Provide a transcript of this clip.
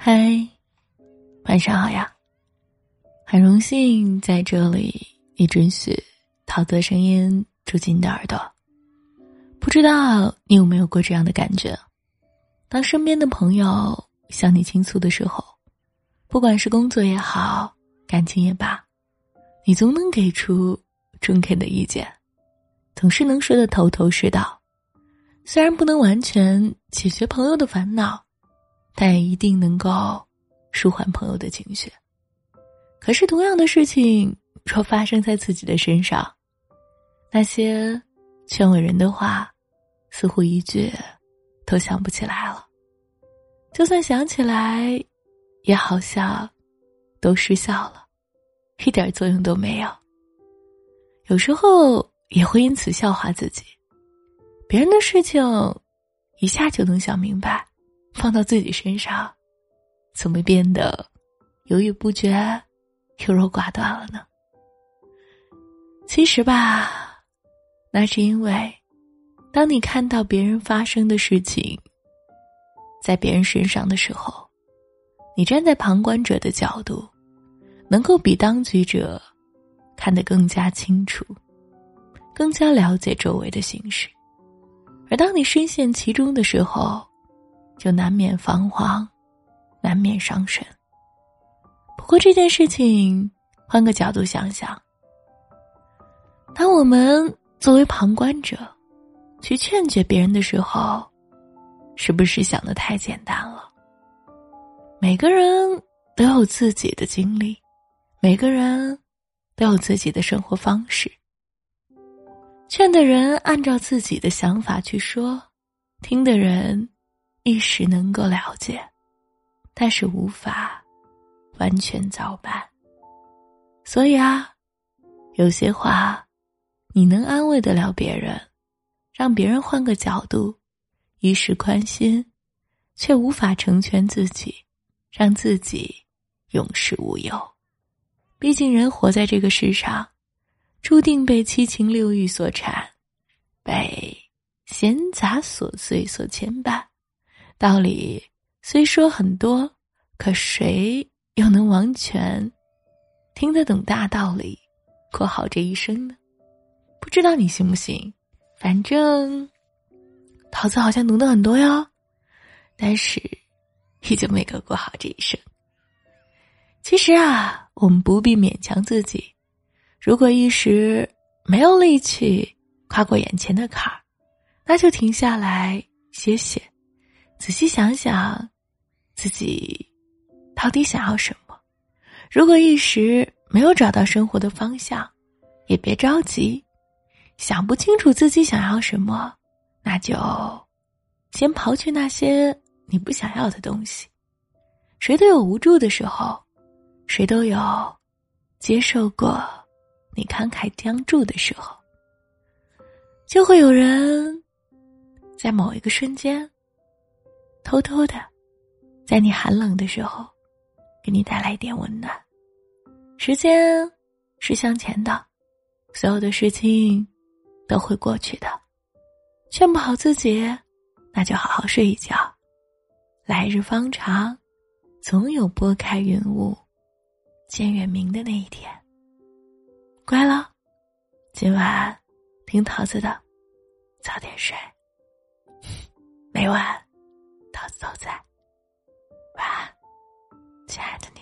嗨，晚上好呀！很荣幸在这里一准许桃子声音住进你的耳朵。不知道你有没有过这样的感觉？当身边的朋友向你倾诉的时候，不管是工作也好，感情也罢，你总能给出中肯的意见，总是能说的头头是道。虽然不能完全解决朋友的烦恼。但也一定能够舒缓朋友的情绪。可是，同样的事情若发生在自己的身上，那些劝慰人的话，似乎一句都想不起来了。就算想起来，也好像都失效了，一点作用都没有。有时候也会因此笑话自己，别人的事情一下就能想明白。放到自己身上，怎么变得犹豫不决、优柔寡断了呢？其实吧，那是因为，当你看到别人发生的事情，在别人身上的时候，你站在旁观者的角度，能够比当局者看得更加清楚，更加了解周围的形势；而当你深陷其中的时候，就难免彷徨，难免伤神。不过这件事情，换个角度想想，当我们作为旁观者，去劝解别人的时候，是不是想的太简单了？每个人都有自己的经历，每个人都有自己的生活方式。劝的人按照自己的想法去说，听的人。一时能够了解，但是无法完全照办。所以啊，有些话你能安慰得了别人，让别人换个角度，一时宽心，却无法成全自己，让自己永世无忧。毕竟人活在这个世上，注定被七情六欲所缠，被闲杂琐碎所牵绊。道理虽说很多，可谁又能完全听得懂大道理，过好这一生呢？不知道你信不信？反正桃子好像懂得很多哟，但是依旧没够过好这一生。其实啊，我们不必勉强自己。如果一时没有力气跨过眼前的坎儿，那就停下来歇歇。仔细想想，自己到底想要什么？如果一时没有找到生活的方向，也别着急。想不清楚自己想要什么，那就先刨去那些你不想要的东西。谁都有无助的时候，谁都有接受过你慷慨相助的时候，就会有人在某一个瞬间。偷偷的，在你寒冷的时候，给你带来一点温暖。时间是向前的，所有的事情都会过去的。劝不好自己，那就好好睡一觉。来日方长，总有拨开云雾见月明的那一天。乖了，今晚听桃子的，早点睡。每晚。都在，晚安，亲爱的你。